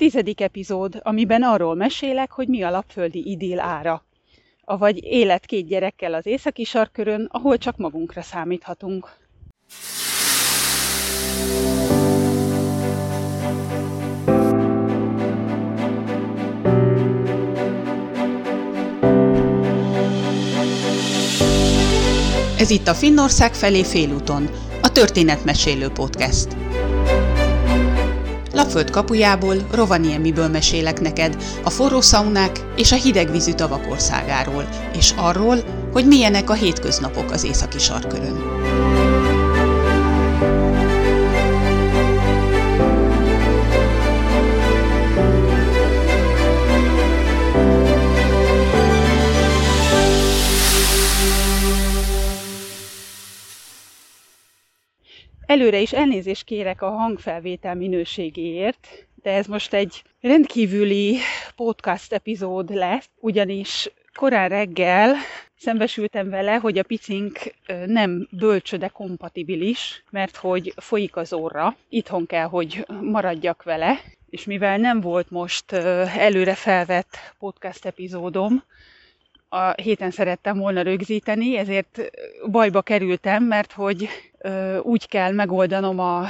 Tizedik epizód, amiben arról mesélek, hogy mi a lapföldi idill ára. Avagy élet két gyerekkel az északi sarkörön, ahol csak magunkra számíthatunk. Ez itt a Finnország felé félúton, a Történetmesélő Podcast. Lapföld kapujából, Rovaniemiből mesélek neked a forró szaunák és a hidegvízű tavak országáról, és arról, hogy milyenek a hétköznapok az északi sarkörön. Előre is elnézést kérek a hangfelvétel minőségéért, de ez most egy rendkívüli podcast epizód lesz, ugyanis korán reggel szembesültem vele, hogy a picink nem bölcsöde kompatibilis, mert hogy folyik az óra, itthon kell, hogy maradjak vele, és mivel nem volt most előre felvett podcast epizódom, a héten szerettem volna rögzíteni, ezért bajba kerültem, mert hogy úgy kell megoldanom a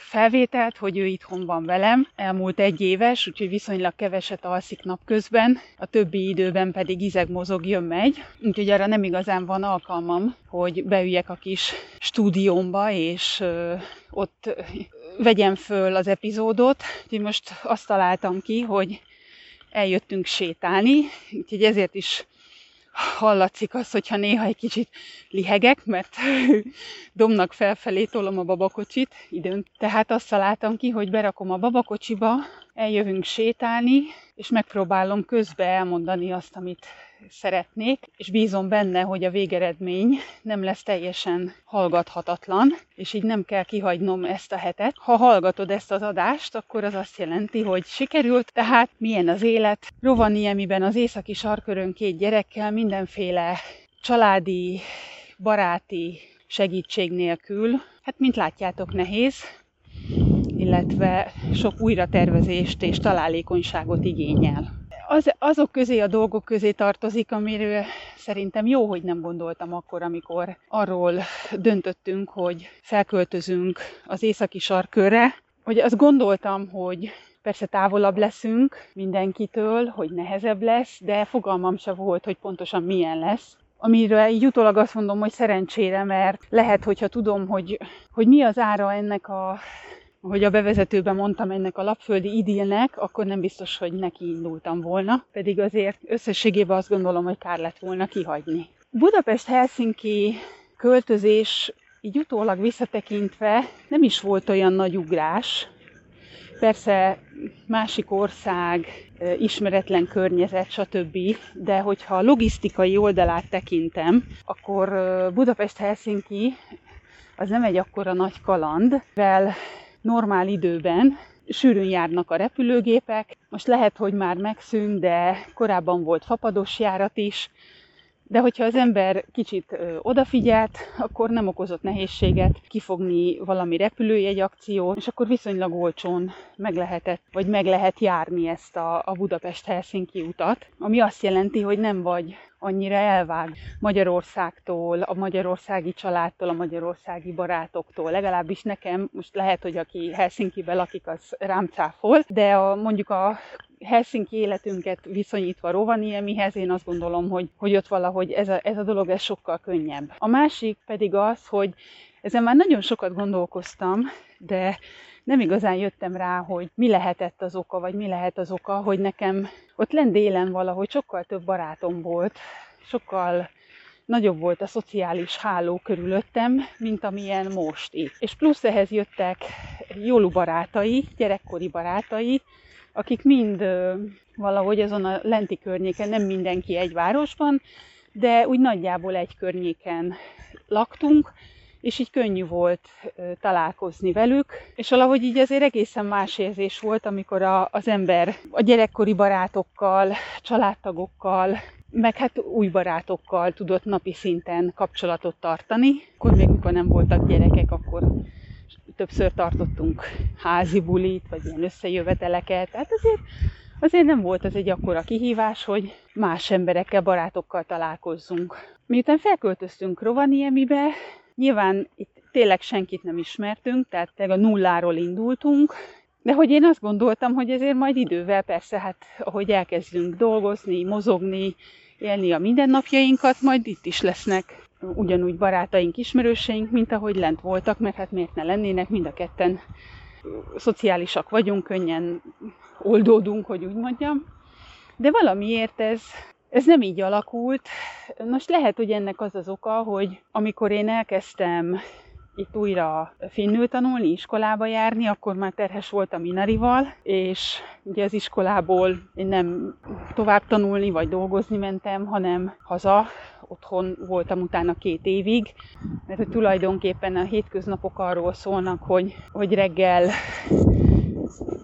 felvételt, hogy ő itthon van velem. Elmúlt egy éves, úgyhogy viszonylag keveset alszik napközben, a többi időben pedig izeg mozog, jön megy. Úgyhogy arra nem igazán van alkalmam, hogy beüljek a kis stúdiómba, és ott vegyem föl az epizódot. Úgyhogy most azt találtam ki, hogy eljöttünk sétálni, úgyhogy ezért is hallatszik az, hogyha néha egy kicsit lihegek, mert domnak felfelé tolom a babakocsit időn. Tehát azt találtam ki, hogy berakom a babakocsiba, eljövünk sétálni, és megpróbálom közbe elmondani azt, amit szeretnék, és bízom benne, hogy a végeredmény nem lesz teljesen hallgathatatlan, és így nem kell kihagynom ezt a hetet. Ha hallgatod ezt az adást, akkor az azt jelenti, hogy sikerült, tehát milyen az élet. Rovaniemiben az északi sarkörön két gyerekkel mindenféle családi, baráti segítség nélkül. Hát, mint látjátok, nehéz, illetve sok újratervezést és találékonyságot igényel az, azok közé a dolgok közé tartozik, amiről szerintem jó, hogy nem gondoltam akkor, amikor arról döntöttünk, hogy felköltözünk az északi sarkörre, hogy azt gondoltam, hogy persze távolabb leszünk mindenkitől, hogy nehezebb lesz, de fogalmam se volt, hogy pontosan milyen lesz. Amiről így utólag azt mondom, hogy szerencsére, mert lehet, hogyha tudom, hogy, hogy mi az ára ennek a hogy a bevezetőben mondtam ennek a lapföldi idilnek, akkor nem biztos, hogy neki indultam volna, pedig azért összességében azt gondolom, hogy kár lett volna kihagyni. Budapest-Helsinki költözés így utólag visszatekintve nem is volt olyan nagy ugrás. Persze másik ország, ismeretlen környezet, stb. De hogyha a logisztikai oldalát tekintem, akkor Budapest-Helsinki az nem egy akkora nagy kaland, mivel normál időben sűrűn járnak a repülőgépek. Most lehet, hogy már megszűnt, de korábban volt fapados járat is, de hogyha az ember kicsit odafigyelt, akkor nem okozott nehézséget kifogni valami repülőjegy akció, és akkor viszonylag olcsón meg lehetett, vagy meg lehet járni ezt a, a Budapest-Helsinki utat, ami azt jelenti, hogy nem vagy annyira elvág Magyarországtól, a magyarországi családtól, a magyarországi barátoktól. Legalábbis nekem, most lehet, hogy aki Helsinki-be lakik, az rám cáfol, de a, mondjuk a Helsinki életünket viszonyítva Rovaniemihez, én azt gondolom, hogy, hogy ott valahogy ez a, ez a dolog ez sokkal könnyebb. A másik pedig az, hogy ezen már nagyon sokat gondolkoztam, de nem igazán jöttem rá, hogy mi lehetett az oka, vagy mi lehet az oka, hogy nekem ott lent délen valahogy sokkal több barátom volt, sokkal nagyobb volt a szociális háló körülöttem, mint amilyen most itt. És plusz ehhez jöttek jólu barátai, gyerekkori barátai, akik mind valahogy azon a lenti környéken, nem mindenki egy városban, de úgy nagyjából egy környéken laktunk, és így könnyű volt találkozni velük, és valahogy így azért egészen más érzés volt, amikor a, az ember a gyerekkori barátokkal, családtagokkal, meg hát új barátokkal tudott napi szinten kapcsolatot tartani. Akkor még mikor nem voltak gyerekek, akkor többször tartottunk házi bulit, vagy ilyen összejöveteleket, tehát azért, azért nem volt az egy akkora kihívás, hogy más emberekkel, barátokkal találkozzunk. Miután felköltöztünk Rovaniemibe, nyilván itt tényleg senkit nem ismertünk, tehát a nulláról indultunk, de hogy én azt gondoltam, hogy ezért majd idővel persze, hát ahogy elkezdünk dolgozni, mozogni, élni a mindennapjainkat, majd itt is lesznek ugyanúgy barátaink, ismerőseink, mint ahogy lent voltak, mert hát miért ne lennének, mind a ketten szociálisak vagyunk, könnyen oldódunk, hogy úgy mondjam. De valamiért ez, ez nem így alakult. Most lehet, hogy ennek az az oka, hogy amikor én elkezdtem itt újra finnül tanulni, iskolába járni, akkor már terhes voltam Inarival, és ugye az iskolából én nem tovább tanulni vagy dolgozni mentem, hanem haza, otthon voltam utána két évig, mert hogy tulajdonképpen a hétköznapok arról szólnak, hogy, hogy reggel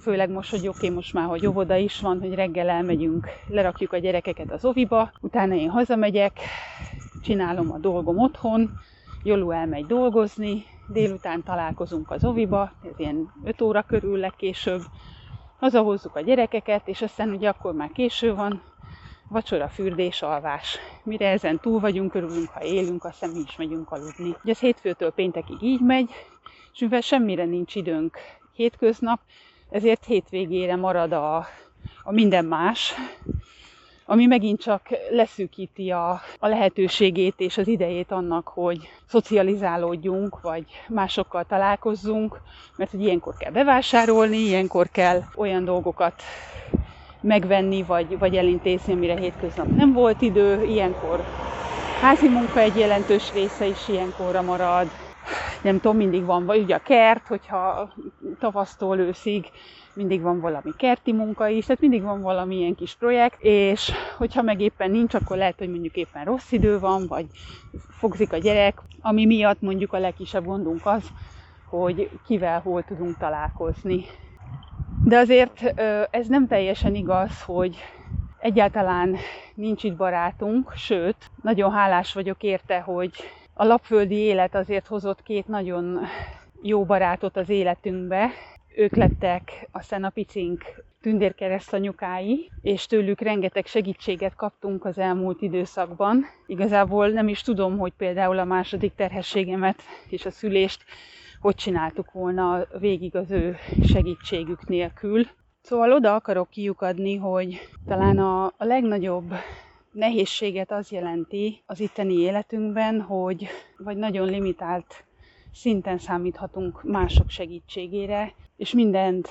főleg most, hogy oké, most már, hogy óvoda is van, hogy reggel elmegyünk, lerakjuk a gyerekeket az oviba, utána én hazamegyek, csinálom a dolgom otthon, Jolu elmegy dolgozni, délután találkozunk az oviba, ez ilyen 5 óra körül legkésőbb, hazahozzuk a gyerekeket, és aztán ugye akkor már késő van, vacsora, fürdés, alvás. Mire ezen túl vagyunk, örülünk, ha élünk, aztán mi is megyünk aludni. Ugye ez hétfőtől péntekig így megy, és mivel semmire nincs időnk hétköznap, ezért hétvégére marad a, a minden más, ami megint csak leszűkíti a, a lehetőségét és az idejét annak, hogy szocializálódjunk, vagy másokkal találkozzunk, mert hogy ilyenkor kell bevásárolni, ilyenkor kell olyan dolgokat megvenni, vagy, vagy elintézni, amire hétköznap nem volt idő, ilyenkor házi munka egy jelentős része is ilyenkorra marad, nem tudom, mindig van, vagy ugye a kert, hogyha tavasztól őszig mindig van valami kerti munka is, tehát mindig van valami ilyen kis projekt, és hogyha meg éppen nincs, akkor lehet, hogy mondjuk éppen rossz idő van, vagy fogzik a gyerek, ami miatt mondjuk a legkisebb gondunk az, hogy kivel hol tudunk találkozni. De azért ez nem teljesen igaz, hogy egyáltalán nincs itt barátunk, sőt, nagyon hálás vagyok érte, hogy a lapföldi élet azért hozott két nagyon jó barátot az életünkbe. Ők lettek a picink tündérkeresztanyukái, és tőlük rengeteg segítséget kaptunk az elmúlt időszakban. Igazából nem is tudom, hogy például a második terhességemet és a szülést hogy csináltuk volna végig az ő segítségük nélkül. Szóval oda akarok kiukadni, hogy talán a, a legnagyobb nehézséget az jelenti az itteni életünkben, hogy vagy nagyon limitált szinten számíthatunk mások segítségére, és mindent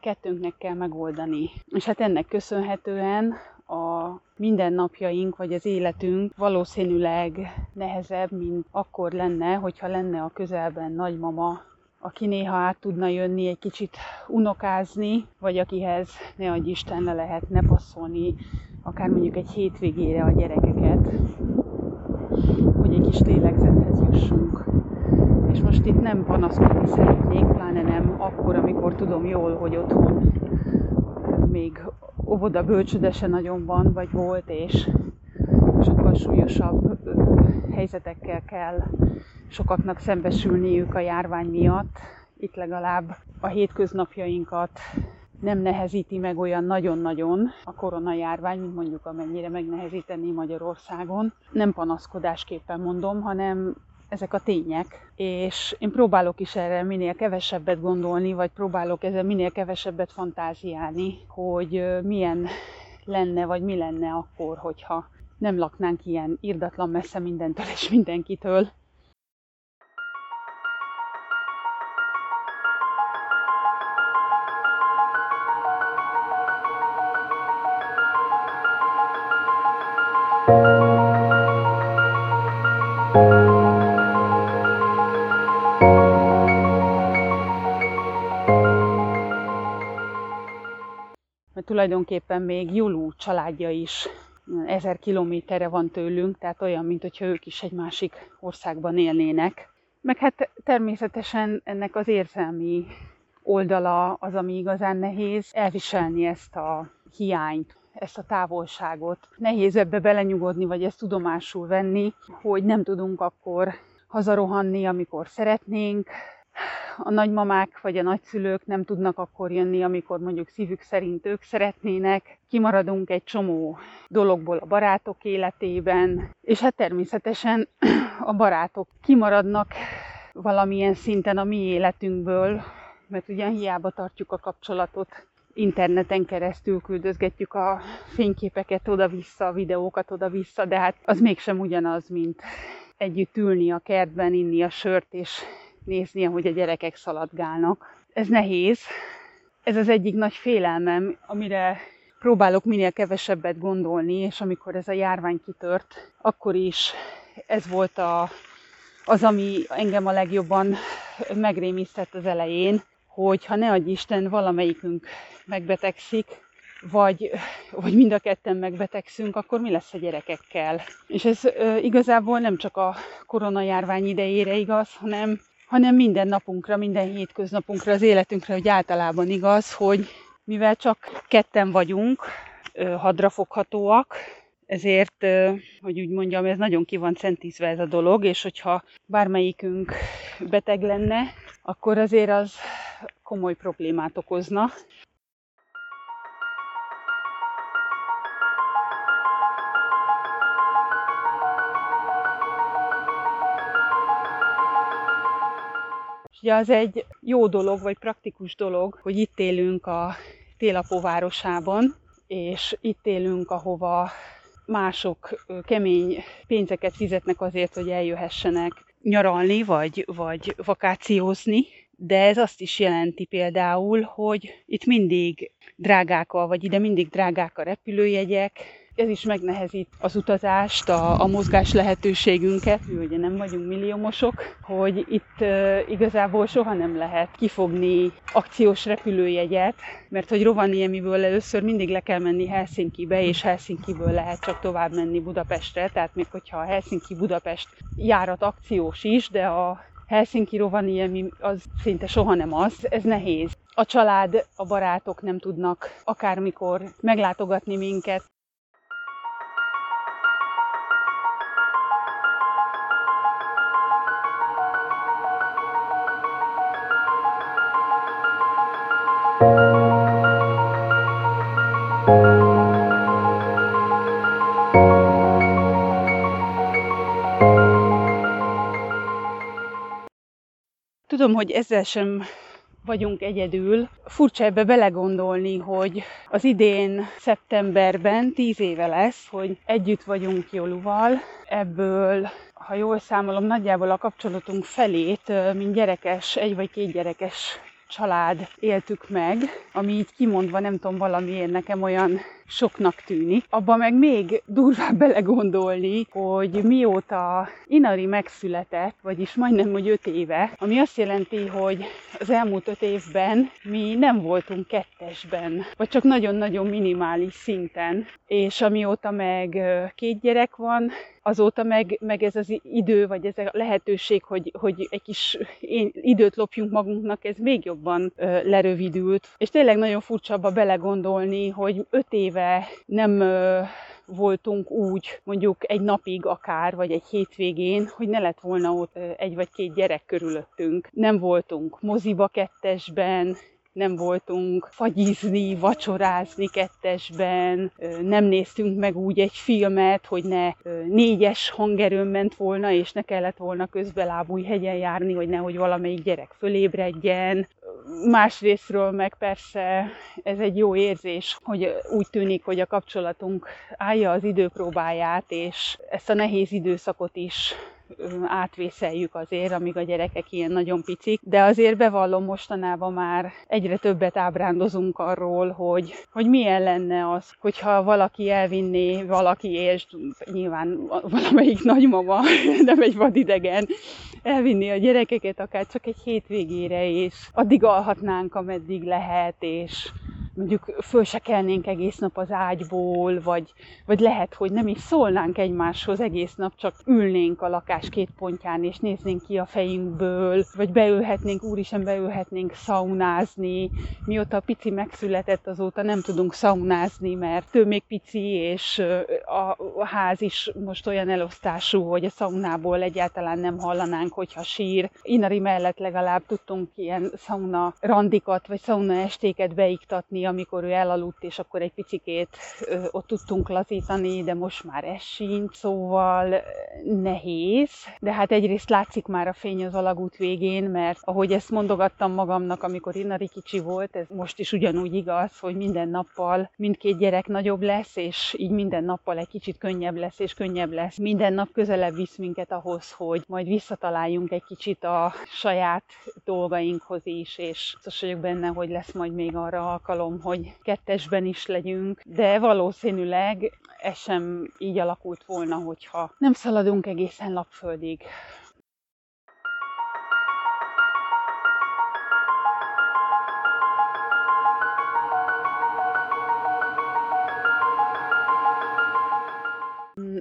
kettőnknek kell megoldani. És hát ennek köszönhetően a mindennapjaink vagy az életünk valószínűleg nehezebb, mint akkor lenne, hogyha lenne a közelben nagymama, aki néha át tudna jönni egy kicsit unokázni, vagy akihez ne adj Isten le lehetne passzolni akár mondjuk egy hétvégére a gyerekeket, hogy egy kis lélegzethez jussunk. És most itt nem panaszkodni szeretnék, pláne nem akkor, amikor tudom jól, hogy otthon még óvoda bölcsöde nagyon van, vagy volt, és sokkal súlyosabb helyzetekkel kell sokaknak szembesülniük a járvány miatt. Itt legalább a hétköznapjainkat nem nehezíti meg olyan nagyon-nagyon a koronajárvány, mint mondjuk amennyire megnehezíteni Magyarországon. Nem panaszkodásképpen mondom, hanem ezek a tények, és én próbálok is erre minél kevesebbet gondolni, vagy próbálok ezzel minél kevesebbet fantáziálni, hogy milyen lenne, vagy mi lenne akkor, hogyha nem laknánk ilyen irdatlan messze mindentől és mindenkitől, tulajdonképpen még Julu családja is ezer kilométerre van tőlünk, tehát olyan, mint hogyha ők is egy másik országban élnének. Meg hát természetesen ennek az érzelmi oldala az, ami igazán nehéz, elviselni ezt a hiányt, ezt a távolságot. Nehéz ebbe belenyugodni, vagy ezt tudomásul venni, hogy nem tudunk akkor hazarohanni, amikor szeretnénk, a nagymamák vagy a nagyszülők nem tudnak akkor jönni, amikor mondjuk szívük szerint ők szeretnének, kimaradunk egy csomó dologból a barátok életében, és hát természetesen a barátok kimaradnak valamilyen szinten a mi életünkből, mert ugyan hiába tartjuk a kapcsolatot, interneten keresztül küldözgetjük a fényképeket oda-vissza, a videókat oda-vissza, de hát az mégsem ugyanaz, mint együtt ülni a kertben, inni a sört és nézni, ahogy a gyerekek szaladgálnak. Ez nehéz. Ez az egyik nagy félelmem, amire próbálok minél kevesebbet gondolni, és amikor ez a járvány kitört, akkor is ez volt a, az, ami engem a legjobban megrémisztett az elején, hogy ha ne adj Isten, valamelyikünk megbetegszik, vagy, vagy mind a ketten megbetegszünk, akkor mi lesz a gyerekekkel? És ez e, igazából nem csak a koronajárvány idejére igaz, hanem, hanem minden napunkra, minden hétköznapunkra, az életünkre, hogy általában igaz, hogy mivel csak ketten vagyunk, hadrafoghatóak, ezért, hogy úgy mondjam, ez nagyon ki van centízve ez a dolog, és hogyha bármelyikünk beteg lenne, akkor azért az komoly problémát okozna. Ugye az egy jó dolog, vagy praktikus dolog, hogy itt élünk a Télapó városában, és itt élünk, ahova mások kemény pénzeket fizetnek azért, hogy eljöhessenek nyaralni, vagy, vagy vakációzni, de ez azt is jelenti például, hogy itt mindig drágák a, vagy ide mindig drágák a repülőjegyek, ez is megnehezít az utazást, a, a mozgás lehetőségünket, mi ugye nem vagyunk milliómosok, hogy itt uh, igazából soha nem lehet kifogni akciós repülőjegyet, mert hogy Rovaniemiből először mindig le kell menni Helsinki-be, és Helsinki-ből lehet csak tovább menni Budapestre, tehát még hogyha a Helsinki-Budapest járat akciós is, de a Helsinki Rovaniemi az szinte soha nem az, ez nehéz. A család, a barátok nem tudnak akármikor meglátogatni minket, Tudom, hogy ezzel sem vagyunk egyedül. Furcsa ebbe belegondolni, hogy az idén szeptemberben tíz éve lesz, hogy együtt vagyunk Joluval. Ebből, ha jól számolom, nagyjából a kapcsolatunk felét, mint gyerekes, egy vagy két gyerekes család éltük meg, ami így kimondva nem tudom valamiért nekem olyan soknak tűnik. Abba meg még durvább belegondolni, hogy mióta Inari megszületett, vagyis majdnem, hogy öt éve, ami azt jelenti, hogy az elmúlt öt évben mi nem voltunk kettesben, vagy csak nagyon-nagyon minimális szinten, és amióta meg két gyerek van, azóta meg, meg ez az idő, vagy ez a lehetőség, hogy, hogy egy kis időt lopjunk magunknak, ez még jobban ö, lerövidült. És tényleg nagyon furcsa abba belegondolni, hogy öt éve nem voltunk úgy, mondjuk egy napig akár, vagy egy hétvégén, hogy ne lett volna ott egy vagy két gyerek körülöttünk. Nem voltunk moziba kettesben, nem voltunk fagyizni, vacsorázni kettesben, nem néztünk meg úgy egy filmet, hogy ne négyes hangerőn ment volna, és ne kellett volna közbelábúj hegyen járni, hogy nehogy valamelyik gyerek fölébredjen. Másrésztről meg persze ez egy jó érzés, hogy úgy tűnik, hogy a kapcsolatunk állja az időpróbáját, és ezt a nehéz időszakot is átvészeljük azért, amíg a gyerekek ilyen nagyon picik, de azért bevallom mostanában már egyre többet ábrándozunk arról, hogy, hogy milyen lenne az, hogyha valaki elvinné valaki, és nyilván valamelyik nagymama, nem egy vadidegen, elvinni a gyerekeket akár csak egy hétvégére, és addig alhatnánk, ameddig lehet, és mondjuk föl se kelnénk egész nap az ágyból, vagy, vagy lehet, hogy nem is szólnánk egymáshoz egész nap, csak ülnénk a lakás két pontján, és néznénk ki a fejünkből, vagy beülhetnénk, úristen, beülhetnénk szaunázni. Mióta a pici megszületett, azóta nem tudunk szaunázni, mert ő még pici, és a, ház is most olyan elosztású, hogy a szaunából egyáltalán nem hallanánk, hogyha sír. Inari mellett legalább tudtunk ilyen szauna randikat, vagy szauna estéket beiktatni, amikor ő elaludt, és akkor egy picikét ott tudtunk lazítani, de most már ez sincs, szóval nehéz. De hát egyrészt látszik már a fény az alagút végén, mert ahogy ezt mondogattam magamnak, amikor Inari kicsi volt, ez most is ugyanúgy igaz, hogy minden nappal mindkét gyerek nagyobb lesz, és így minden nappal egy kicsit könnyebb lesz, és könnyebb lesz. Minden nap közelebb visz minket ahhoz, hogy majd visszataláljunk egy kicsit a saját dolgainkhoz is, és biztos vagyok benne, hogy lesz majd még arra alkalom, hogy kettesben is legyünk, de valószínűleg ez sem így alakult volna, hogyha nem szaladunk egészen lapföldig.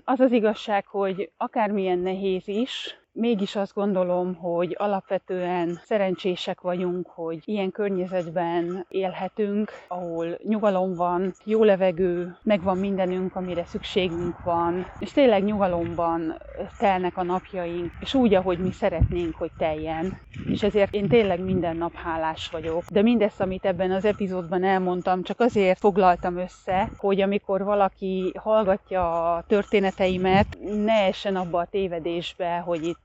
Az az igazság, hogy akármilyen nehéz is, mégis azt gondolom, hogy alapvetően szerencsések vagyunk, hogy ilyen környezetben élhetünk, ahol nyugalom van, jó levegő, megvan mindenünk, amire szükségünk van, és tényleg nyugalomban telnek a napjaink, és úgy, ahogy mi szeretnénk, hogy teljen. És ezért én tényleg minden nap hálás vagyok. De mindezt, amit ebben az epizódban elmondtam, csak azért foglaltam össze, hogy amikor valaki hallgatja a történeteimet, ne essen abba a tévedésbe, hogy itt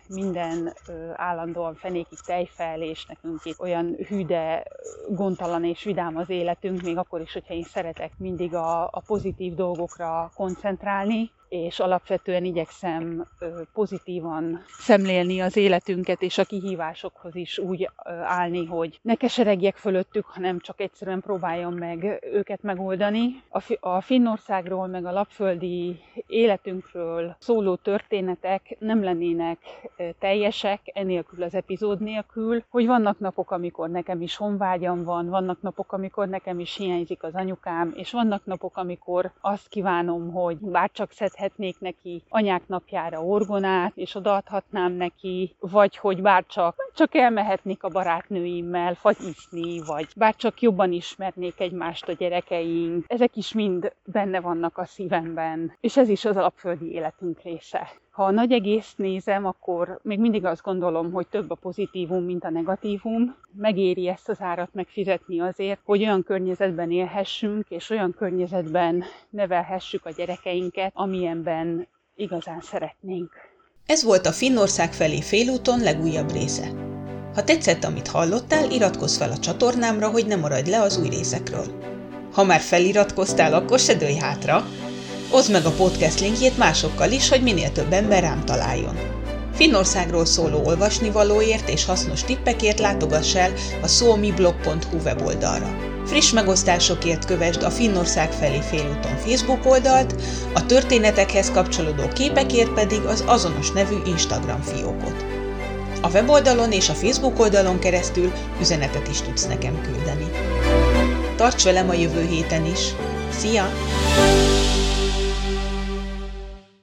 minden állandóan fenékig tejfel, és nekünk itt olyan hűde, gondtalan és vidám az életünk, még akkor is, hogyha én szeretek mindig a, a pozitív dolgokra koncentrálni, és alapvetően igyekszem pozitívan szemlélni az életünket, és a kihívásokhoz is úgy állni, hogy ne keseregjek fölöttük, hanem csak egyszerűen próbáljam meg őket megoldani. A Finnországról, meg a lapföldi életünkről szóló történetek nem lennének teljesek, enélkül az epizód nélkül, hogy vannak napok, amikor nekem is honvágyam van, vannak napok, amikor nekem is hiányzik az anyukám, és vannak napok, amikor azt kívánom, hogy bárcsak szedhet szedhetnék neki anyák napjára orgonát, és odaadhatnám neki, vagy hogy bárcsak csak elmehetnék a barátnőimmel fagyizni, vagy bárcsak jobban ismernék egymást a gyerekeink. Ezek is mind benne vannak a szívemben, és ez is az alapföldi életünk része. Ha a nagy egész nézem, akkor még mindig azt gondolom, hogy több a pozitívum, mint a negatívum. Megéri ezt az árat megfizetni azért, hogy olyan környezetben élhessünk, és olyan környezetben nevelhessük a gyerekeinket, amilyenben igazán szeretnénk. Ez volt a Finnország felé félúton legújabb része. Ha tetszett, amit hallottál, iratkozz fel a csatornámra, hogy ne maradj le az új részekről. Ha már feliratkoztál, akkor se dőj hátra, Oszd meg a podcast linkjét másokkal is, hogy minél több ember rám találjon. Finnországról szóló olvasnivalóért és hasznos tippekért látogass el a suomiblog.hu weboldalra. Friss megosztásokért kövesd a Finnország felé félúton Facebook oldalt, a történetekhez kapcsolódó képekért pedig az azonos nevű Instagram fiókot. A weboldalon és a Facebook oldalon keresztül üzenetet is tudsz nekem küldeni. Tarts velem a jövő héten is! Szia!